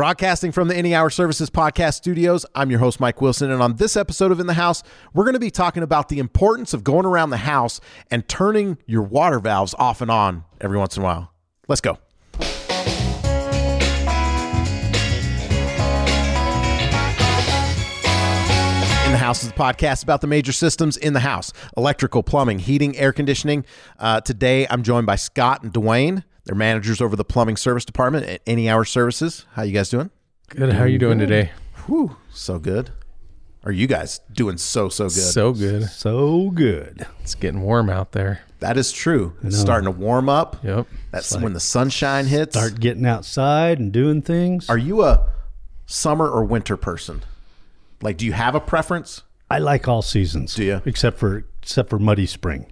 Broadcasting from the Any Hour Services podcast studios, I'm your host, Mike Wilson. And on this episode of In the House, we're going to be talking about the importance of going around the house and turning your water valves off and on every once in a while. Let's go. In the House is a podcast about the major systems in the house electrical, plumbing, heating, air conditioning. Uh, today, I'm joined by Scott and Dwayne. They're managers over the plumbing service department at Any Hour Services. How you guys doing? Good. How are you doing today? Whew, so good. Are you guys doing so, so good? So good. So good. It's getting warm out there. that is true. It's starting to warm up. Yep. That's when the sunshine hits. Start getting outside and doing things. Are you a summer or winter person? Like, do you have a preference? I like all seasons. Do ya? Except for except for muddy spring.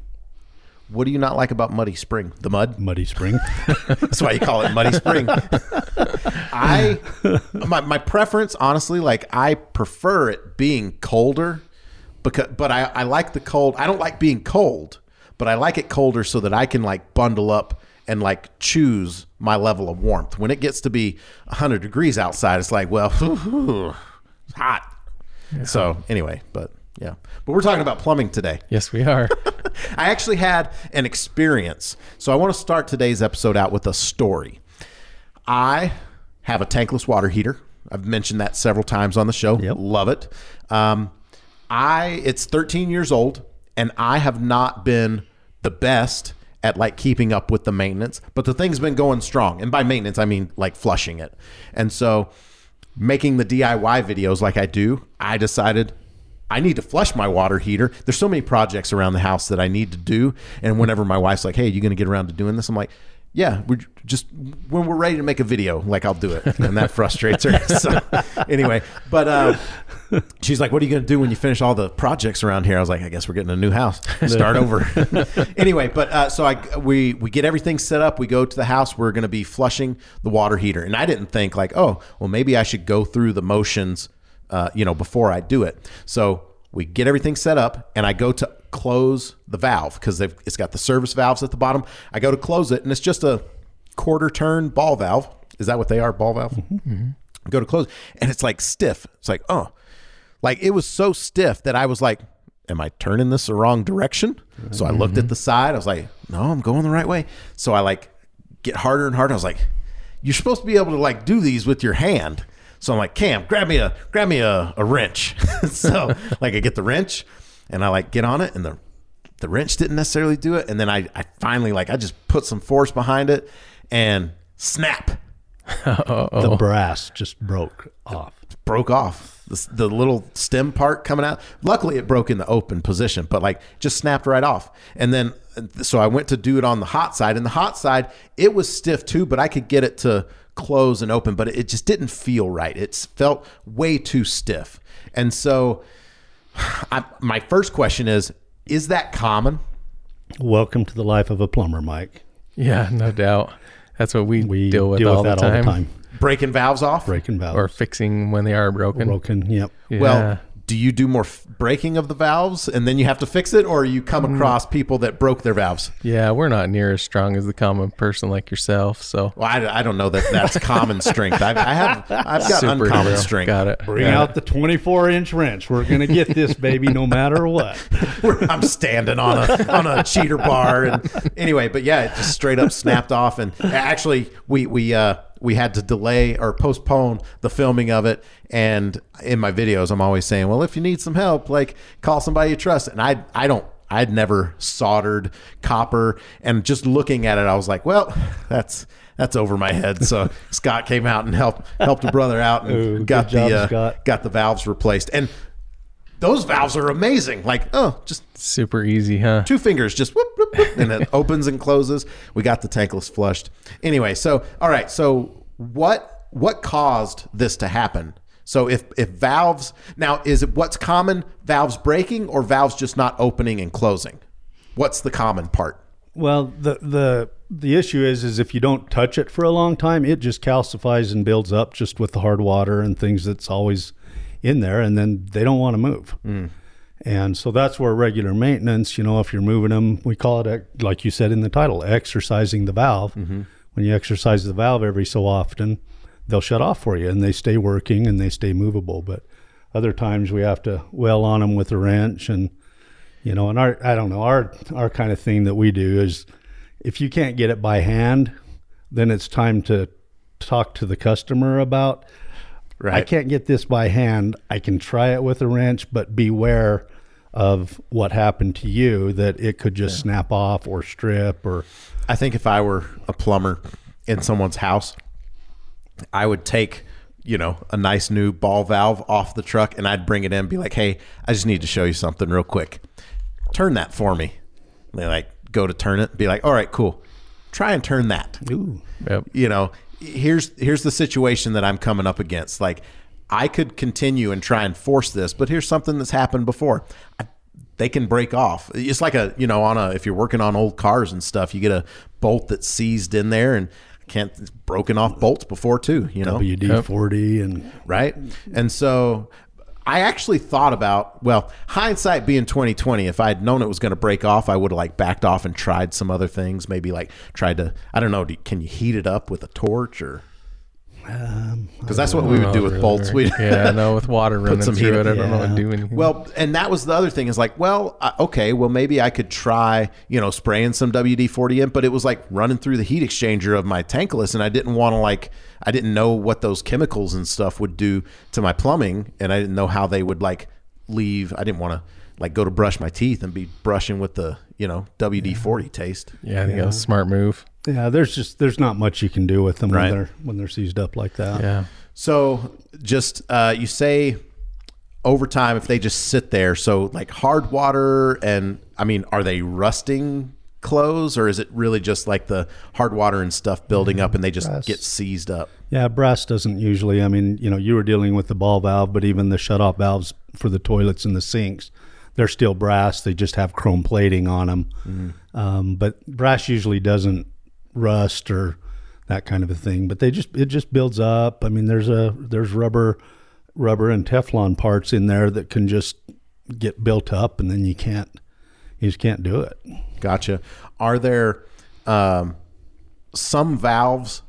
What do you not like about Muddy Spring? The mud? Muddy spring. That's why you call it Muddy Spring. I my my preference, honestly, like I prefer it being colder because but I, I like the cold. I don't like being cold, but I like it colder so that I can like bundle up and like choose my level of warmth. When it gets to be 100 degrees outside, it's like, well, it's hot. So, anyway, but yeah. But we're talking about plumbing today. Yes, we are. I actually had an experience. So I want to start today's episode out with a story. I have a tankless water heater. I've mentioned that several times on the show. Yep. Love it. Um, I it's 13 years old, and I have not been the best at like keeping up with the maintenance, but the thing's been going strong. And by maintenance, I mean like flushing it. And so making the DIY videos like I do, I decided I need to flush my water heater. There's so many projects around the house that I need to do. And whenever my wife's like, "Hey, you going to get around to doing this?" I'm like, "Yeah, we're just when we're ready to make a video, like I'll do it." And that frustrates her. So anyway, but uh, she's like, "What are you going to do when you finish all the projects around here?" I was like, "I guess we're getting a new house. Start over." anyway, but uh, so I we we get everything set up. We go to the house. We're going to be flushing the water heater, and I didn't think like, "Oh, well, maybe I should go through the motions." Uh, you know, before I do it. So we get everything set up, and I go to close the valve because it's got the service valves at the bottom. I go to close it, and it's just a quarter turn ball valve. Is that what they are? Ball valve. I go to close, and it's like stiff. It's like oh, like it was so stiff that I was like, "Am I turning this the wrong direction?" So I looked at mm-hmm. the side. I was like, "No, I'm going the right way." So I like get harder and harder. I was like, "You're supposed to be able to like do these with your hand." So I'm like, Cam, grab me a grab me a, a wrench. so like I get the wrench and I like get on it and the the wrench didn't necessarily do it. And then I, I finally like I just put some force behind it and snap The brass just broke off. broke off. The, the little stem part coming out. Luckily, it broke in the open position, but like just snapped right off. And then, uh, so I went to do it on the hot side. And the hot side, it was stiff too, but I could get it to close and open, but it just didn't feel right. It felt way too stiff. And so, I, my first question is: Is that common? Welcome to the life of a plumber, Mike. yeah, no doubt. That's what we, We deal with, deal all, with that the all time. the time. Breaking valves off? Breaking valves. Or fixing when they are broken. broken. Yep. Yeah. Well, do you do more f- breaking of the valves and then you have to fix it, or you come across people that broke their valves? yeah, we're not near as strong as the common person like yourself. So Well, I, I don't know that that's common strength. I've, I have I've got uncommon Superhero. strength. Got it. Bring Got out the 24 inch wrench. We're going to get this baby no matter what. I'm standing on a on a cheater bar, and anyway, but yeah, it just straight up snapped off. And actually, we we uh, we had to delay or postpone the filming of it. And in my videos, I'm always saying, well, if you need some help, like call somebody you trust. And I I don't. I'd never soldered copper, and just looking at it, I was like, "Well, that's that's over my head." So Scott came out and helped helped a brother out and Ooh, got job, the uh, got the valves replaced. And those valves are amazing. Like, oh, just. Super easy, huh? two fingers just whoop, whoop, whoop, and it opens and closes. We got the tankless flushed. Anyway, so all right, so what what caused this to happen? So if if valves now is it what's common valves breaking or valves just not opening and closing? What's the common part? Well, the the the issue is is if you don't touch it for a long time, it just calcifies and builds up just with the hard water and things that's always in there, and then they don't want to move. Hmm. And so that's where regular maintenance, you know, if you're moving them, we call it, like you said in the title, exercising the valve. Mm-hmm. When you exercise the valve every so often, they'll shut off for you and they stay working and they stay movable. But other times we have to well on them with a wrench and you know, and our I don't know our our kind of thing that we do is if you can't get it by hand, then it's time to talk to the customer about. I can't get this by hand. I can try it with a wrench, but beware of what happened to you that it could just snap off or strip or I think if I were a plumber in someone's house, I would take, you know, a nice new ball valve off the truck and I'd bring it in and be like, hey, I just need to show you something real quick. Turn that for me. They like go to turn it, be like, all right, cool. Try and turn that. ooh, Yep. You know, here's here's the situation that I'm coming up against. Like I could continue and try and force this, but here's something that's happened before. I, they can break off. It's like a, you know, on a if you're working on old cars and stuff, you get a bolt that's seized in there and can't it's broken off bolts before too, you know WD forty and right? And so I actually thought about well, hindsight being twenty twenty. If I had known it was going to break off, I would have like backed off and tried some other things. Maybe like tried to I don't know. Do, can you heat it up with a torch or? Because that's what we would do with bolts. We yeah, no, with water running some through heat- it, I don't know what to do anything. Well, and that was the other thing is like, well, uh, okay, well maybe I could try, you know, spraying some WD forty in, but it was like running through the heat exchanger of my tankless, and I didn't want to like, I didn't know what those chemicals and stuff would do to my plumbing, and I didn't know how they would like leave. I didn't want to like go to brush my teeth and be brushing with the you know WD forty taste. yeah, I think that was a smart move. Yeah, there's just there's not much you can do with them Right. when they're when they're seized up like that. Yeah. So just uh, you say over time if they just sit there. So like hard water and I mean, are they rusting clothes or is it really just like the hard water and stuff building up and they just Brass. get seized up? Yeah, brass doesn't usually. I mean, you know, you were dealing with the ball valve, but even the shut-off valves for the toilets and the sinks, they're still brass. They just have chrome plating on them. Um, but brass usually doesn't rust or that kind of a thing. But they just it just builds up. I mean, there's a there's rubber, rubber and Teflon parts in there that can just get built up, and then you can't you just can't do it. Gotcha. Are there um, some valves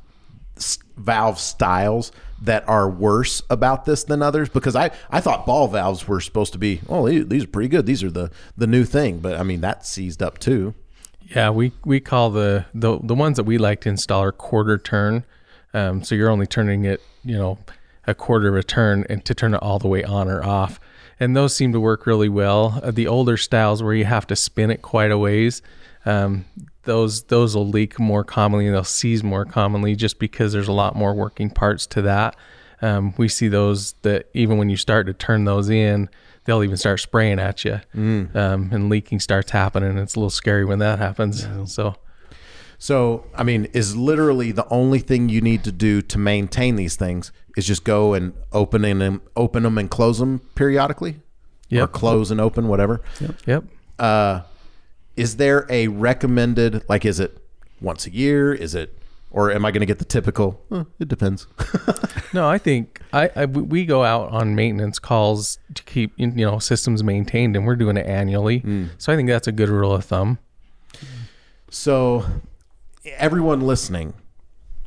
valve styles that are worse about this than others? Because I, I thought ball valves were supposed to be oh these these are pretty good. These are the the new thing, but I mean that's seized up too. Yeah, we we call the the the ones that we like to install are quarter turn. Um, so you're only turning it, you know, a quarter of a turn, and to turn it all the way on or off. And those seem to work really well. Uh, the older styles where you have to spin it quite a ways, um, those those will leak more commonly and they'll seize more commonly just because there's a lot more working parts to that. Um, we see those that even when you start to turn those in, they'll even start spraying at you, um, and leaking starts happening. It's a little scary when that happens. So So, I mean, is literally the only thing you need to do to maintain these things is just go and open and open them and close them periodically, or close and open, whatever. yep. Uh, is there a recommended? Like, is it once a year? Is it, or am I going to get the typical? "Eh, it depends. No, I think I, I we go out on maintenance calls to keep you know systems maintained, and we're doing it annually. So I think that's a good rule of thumb. So, everyone listening,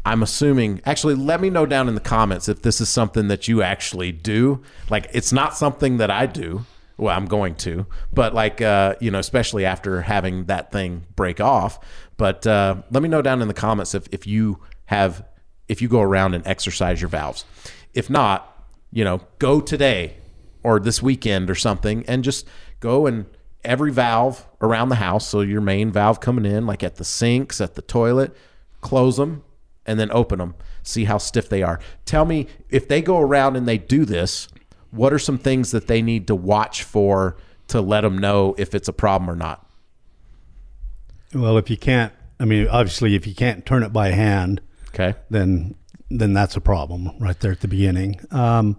I'm assuming, actually, let me know down in the comments if this is something that you actually do. Like, it's not something that I do. Well, I'm going to, but like, uh, you know, especially after having that thing break off. But uh, let me know down in the comments if, if you have, if you go around and exercise your valves. If not, you know, go today or this weekend or something and just go and every valve around the house. So your main valve coming in, like at the sinks, at the toilet, close them and then open them. See how stiff they are. Tell me if they go around and they do this, what are some things that they need to watch for to let them know if it's a problem or not? Well, if you can't, I mean, obviously, if you can't turn it by hand, Okay. then then that's a problem right there at the beginning. Um,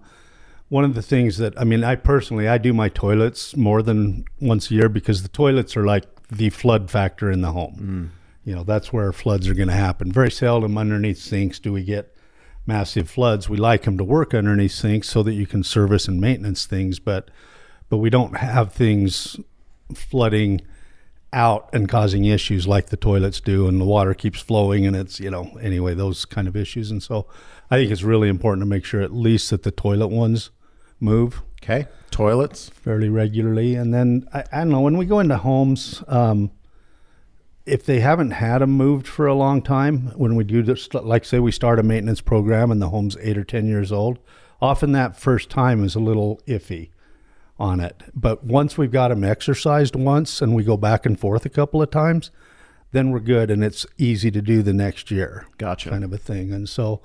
one of the things that I mean, I personally I do my toilets more than once a year because the toilets are like the flood factor in the home. You know, that's where floods are going to happen. Very seldom underneath sinks do we get massive floods. We like them to work underneath sinks so that you can service and maintenance things, but but we don't have things flooding out and causing issues like the toilets do, and the water keeps flowing, and it's you know anyway those kind of issues. And so, I think it's really important to make sure at least that the toilet ones move Okay. Toilets. fairly regularly. And then I, I don't know when we go into homes, um, if they haven't had them moved for a long time, when we do this, like say we start a maintenance program and the home's eight or ten years old, often that first time is a little iffy on it. But once we've got them exercised once and we go back and forth a couple of times, then we're good and it's easy to do the next year Gotcha. kind of a thing. And so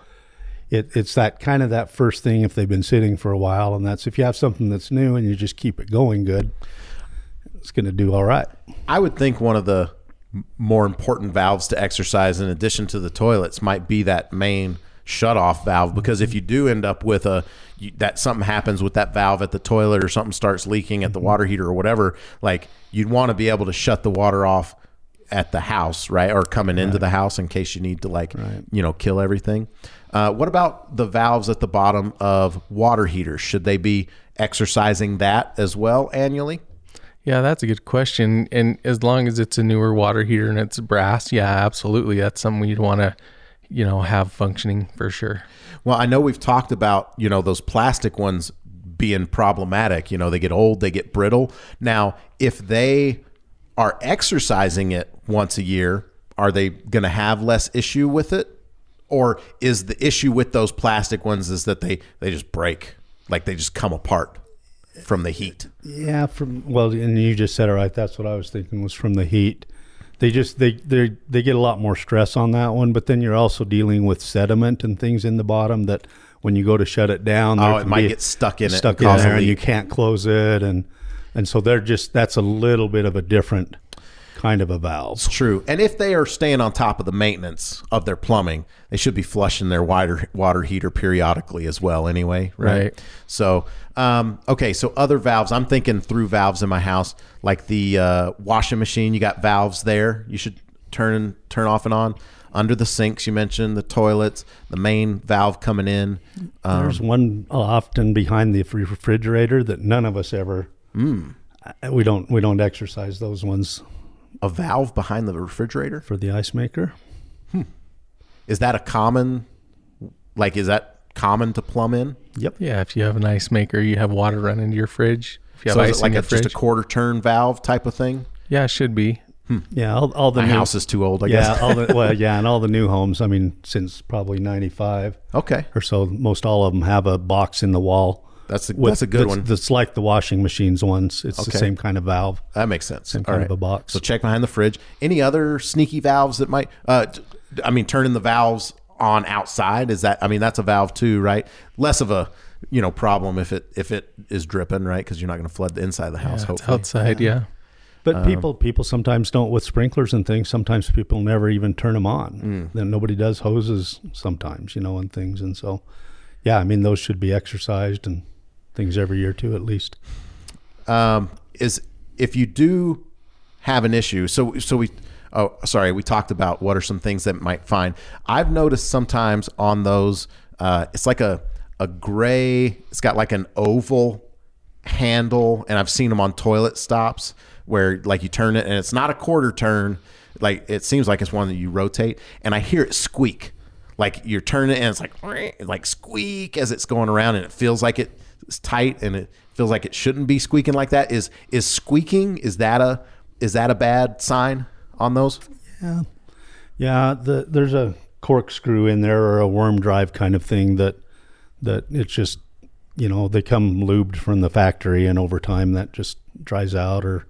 it, it's that kind of that first thing if they've been sitting for a while, and that's if you have something that's new and you just keep it going good, it's going to do all right. I would think one of the more important valves to exercise in addition to the toilets might be that main shut off valve because if you do end up with a you, that something happens with that valve at the toilet or something starts leaking at the water heater or whatever like you'd want to be able to shut the water off at the house right? Or coming into the house in case you need to like you know kill everything. Uh, what about the valves at the bottom of water heaters? Should they be exercising that as well annually? Yeah, that's a good question. And as long as it's a newer water heater and it's brass, yeah, absolutely. That's something you'd want to, you know, have functioning for sure. Well, I know we've talked about, you know, those plastic ones being problematic. You know, they get old, they get brittle. Now, if they are exercising it once a year, are they going to have less issue with it? Or is the issue with those plastic ones is that they they just break, like they just come apart from the heat? Yeah, from well, and you just said it right. That's what I was thinking was from the heat. They just they they they get a lot more stress on that one, but then you're also dealing with sediment and things in the bottom that when you go to shut it down, Oh, it might get stuck in it. stuck in there, and you can't close it, and and so they're just that's a little bit of a different kind of a valve. It's true. And if they are staying on top of the maintenance of their plumbing, they should be flushing their water water heater periodically as well. Anyway, right? Right. So, um, okay. So other valves. I'm thinking through valves in my house, like the uh, washing machine. You got valves there. You should turn turn off and on. Under the sinks, you mentioned the toilets, the main valve coming in. Um, There's one often behind the refrigerator that none of us ever. Uh, We don't we don't exercise those ones a valve behind the refrigerator. for the ice maker. Hmm. Is that a common? Like, is that common to plumb in? Yep. Yeah, if you have an ice maker, you have water running into your fridge. If you have So ice is it like in your a, just a quarter turn valve type of thing? yeah, it should be. Hmm. Yeah. All, all the My new, house is too old, I yeah, guess. all the well, yeah, and all the new homes. I mean, since probably '95 Okay, or so, most all of them have a box in the wall. That's a, with- that's a good that's, one. That's like the washing machines ones. It's Okay. the same kind of valve. That makes sense. Same All kind of a box. So check behind the fridge. Any other sneaky valves that might? Uh, t- I mean, turning the valves on outside is that? I mean, that's a valve too, right? Less of a you know problem if it if it is dripping, right? Because you're not going to flood the inside of the house. Yeah, it's hopefully, outside, yeah. But Um, people people sometimes don't with sprinklers and things. Sometimes people never even turn them on. Mm. Then nobody does hoses sometimes, you know, and things. And so, yeah, I mean, those should be exercised and things every year too, at least. um, is if you do have an issue. So so we. Oh, sorry. We talked about what are some things that might find. I've noticed sometimes on those, uh, it's like a a gray. It's got like an oval handle, and I've seen them on toilet stops where like you turn it and it's not a quarter turn. Like it seems like it's one that you rotate, and I hear it squeak. Like you're turning it and it's like like squeak as it's going around, and it feels like it's tight and it feels like it shouldn't be squeaking like that. Is is squeaking? Is that a is that a bad sign on those? Yeah, yeah. The, there's a corkscrew in there or a worm drive kind of thing that that it's just you know they come lubed from the factory and over time that just dries out or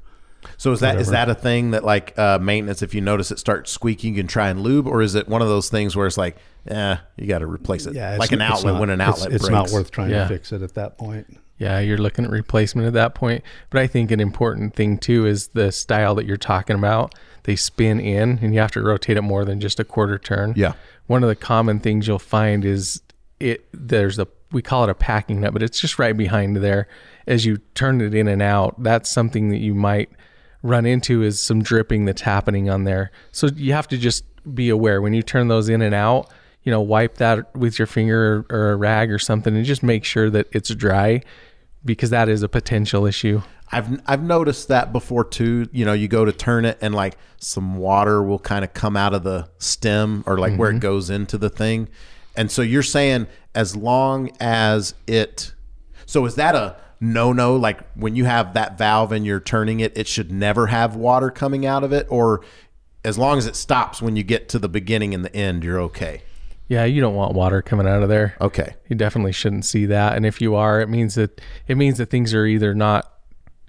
So is that is Whatever. that a thing that like uh, maintenance? If you notice it starts squeaking, you can try and lube, or is it one of those things where it's like, eh, you got to replace it, yeah, like an outlet not- when an outlet It's, breaks? not worth trying Yeah. to fix it at that point. Yeah, you're looking at replacement at that point. But I think an important thing too is the style that you're talking about. They spin in and you have to rotate it more than just a quarter turn. Yeah. One of the common things you'll find is it there's a we call it a packing nut, but it's just right behind there. As you turn it in and out, that's something that you might run into is some dripping that's happening on there. So you have to just be aware when you turn those in and out, you know, wipe that with your finger or a rag or something and just make sure that it's dry. because that is a potential issue. I've I've noticed that before too. You know, you go to turn it and like some water will kind of come out of the stem or like where it mm-hmm. goes into the thing. And so you're saying as long as it So is that a no no like when you have that valve and you're turning it it should never have water coming out of it or as long as it stops when you get to the beginning and the end you're okay. Yeah, you don't want water coming out of there. Okay. You definitely shouldn't see that. And if you are, it means that it means that things are either not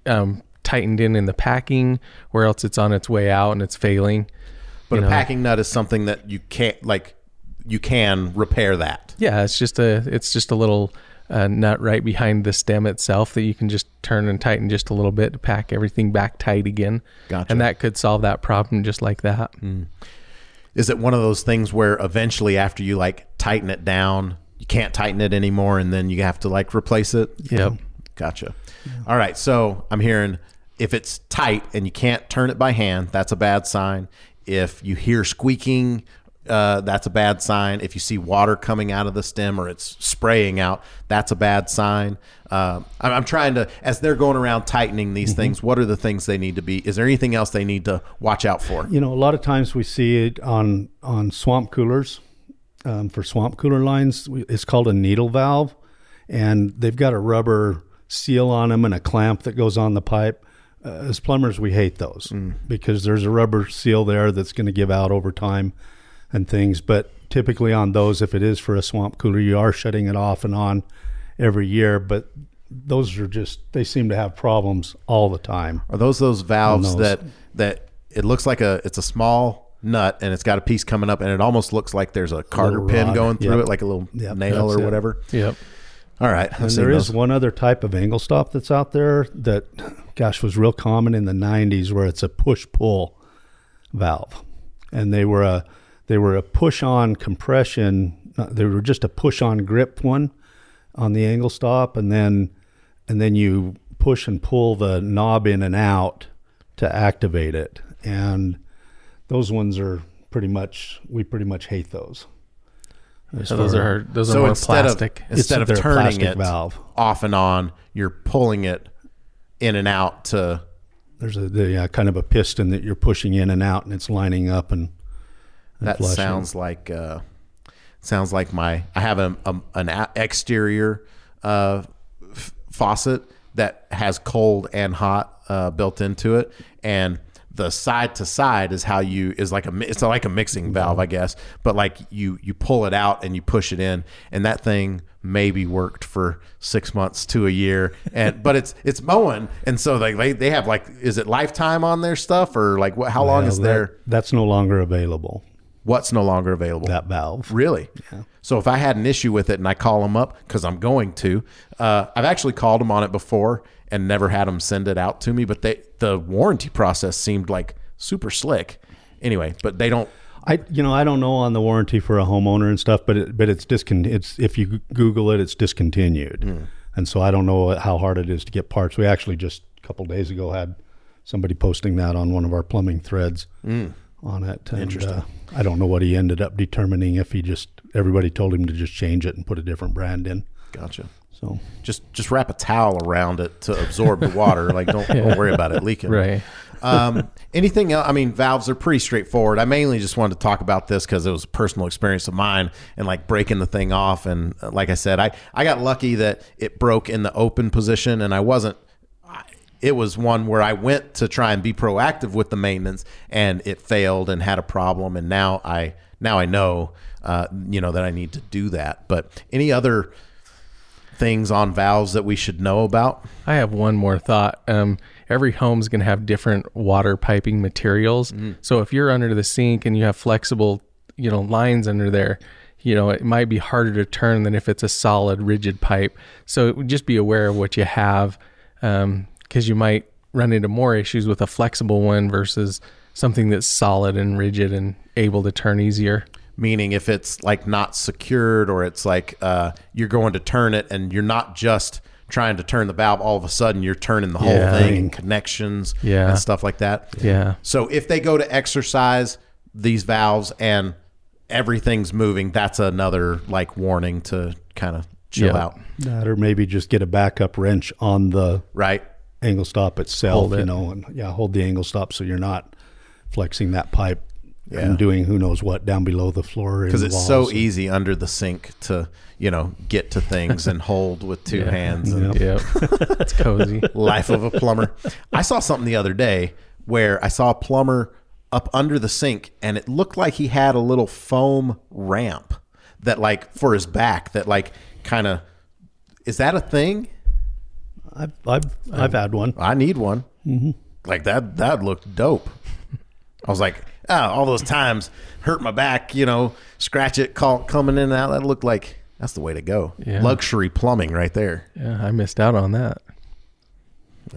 um, tightened in in the packing, or else it's on its way out and it's failing. But You a know. packing nut is something that you can't like you can repair that. Yeah, it's just a it's just a little uh, nut right behind the stem itself that you can just turn and tighten just a little bit to pack everything back tight again. Gotcha. And that could solve that problem just like that. is it one of those things where eventually after you like tighten it down you can't tighten it anymore and then you have to like replace it Yep. gotcha all right so i'm hearing if it's tight and you can't turn it by hand that's a bad sign if you hear squeaking uh, that's a bad sign. If you see water coming out of the stem or it's spraying out that's a bad sign. Uh, I'm, I'm trying to as they're going around tightening these things what are the things they need to be is there anything else they need to watch out for? You know, a lot of times we see it on on swamp coolers. Um, for swamp cooler lines, it's called a needle valve, and they've got a rubber seal on them and a clamp that goes on the pipe. Uh, as plumbers, we hate those because there's a rubber seal there that's going to give out over time and things. But typically on those, if it is for a swamp cooler, you are shutting it off and on every year. But those are just they seem to have problems all the time. Are those those valves those. that that it looks like a it's a small nut and it's got a piece coming up and it almost looks like there's a Carter Little pin rod. going through Yep. it like a little Yep, nail or it. whatever. Yep. All right, And there is those. one other type of angle stop that's out there that, gosh, was real common in the '90s, where it's a push-pull valve, and they were a they were a push-on compression. uh, They were just a push-on grip one on the angle stop, and then and then you push and pull the knob in and out to activate it. And those ones are pretty much we pretty much hate those. So those are those are so more instead plastic. of instead of turning it valve. off and on, you're pulling it in and out to There's a the, yeah, kind of a piston that you're pushing in and out, and it's lining up and, and that sounds like uh, sounds like my I have a, a an a- exterior uh, f- faucet that has cold and hot uh, built into it, and the side to side is how you is like a it's like a mixing valve, I guess, but like you you pull it out and you push it in, and that thing maybe worked for six months to a year, and but it's it's Moen, and so like they they have like is it lifetime on their stuff? Or like what how long Well, is that- their That's no longer available. What's no longer available? That valve. Really? Yeah. So if I had an issue with it and I call them up because I'm going to, uh, I've actually called them on it before and never had them send it out to me. But they the warranty process seemed like super slick. Anyway, but they don't. I you know I don't know on the warranty for a homeowner and stuff, but it, but it's discon It's if you Google it, it's discontinued, Hmm. and so I don't know how hard it is to get parts. We actually just a couple days ago had somebody posting that on one of our plumbing threads on it. And. Interesting. Uh, I don't know what he ended up determining if he just everybody told him to just change it and put a different brand in. Gotcha. So Just just wrap a towel around it to absorb the water. Like don't don't worry about it leaking. Right. um, anything else? I mean, valves are pretty straightforward. I mainly just wanted to talk about this because it was a personal experience of mine and like breaking the thing off. And uh, like I said, I, I got lucky that it broke in the open position and I wasn't. It was one where I went to try and be proactive with the maintenance, and it failed and had a problem. And now I now I know, uh, you know, that I need to do that. But any other things on valves that we should know about? I have one more thought. Um, every home's going to have different water piping materials. So if you're under the sink and you have flexible, you know, lines under there, you know, it might be harder to turn than if it's a solid, rigid pipe. So just be aware of what you have, because you might run into more issues with a flexible one versus something that's solid and rigid and able to turn easier. meaning if it's like not secured or it's like uh, you're going to turn it and you're not just trying to turn the valve all of a sudden you're turning the whole Yeah. thing and connections Yeah. and stuff like that Yeah. so if they go to exercise these valves and everything's moving that's another like warning to kind of chill Yeah. out. That or maybe just get a backup wrench on the Right. Angle stop itself, Hold you it. know, and yeah, hold the angle stop so you're not flexing that pipe Yeah. and doing who knows what down below the floor. Because it's walls so and- easy under the sink to, you know, get to things and hold with two Yeah. hands. And Yep. it's cozy. life of a plumber. I saw something the other day where I saw a plumber up under the sink and it looked like he had a little foam ramp that like for his back that like kind of is that a thing? I've I've, I've had one. I need one. Like that that looked dope. I was like, ah, all those times hurt my back, you know, scratch it, call coming in and out. That looked like that's the way to go. Yeah. Luxury plumbing right there. Yeah, I missed out on that.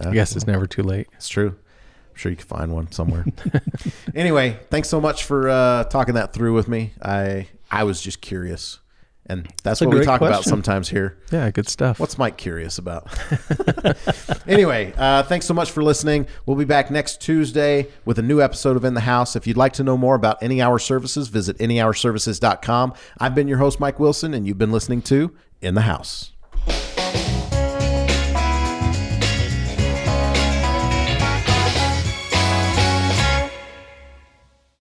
I guess it's never too late. It's true. I'm sure you can find one somewhere. anyway, thanks so much for uh, talking that through with me. I I was just curious, and that's a what we talk about sometimes here. Yeah, good stuff. What's Mike curious about? anyway, uh, thanks so much for listening. We'll be back next Tuesday with a new episode of In the House. If you'd like to know more about Any Hour Services, visit anyhourservices.com. I've been your host, Mike Wilson, and you've been listening to In the House.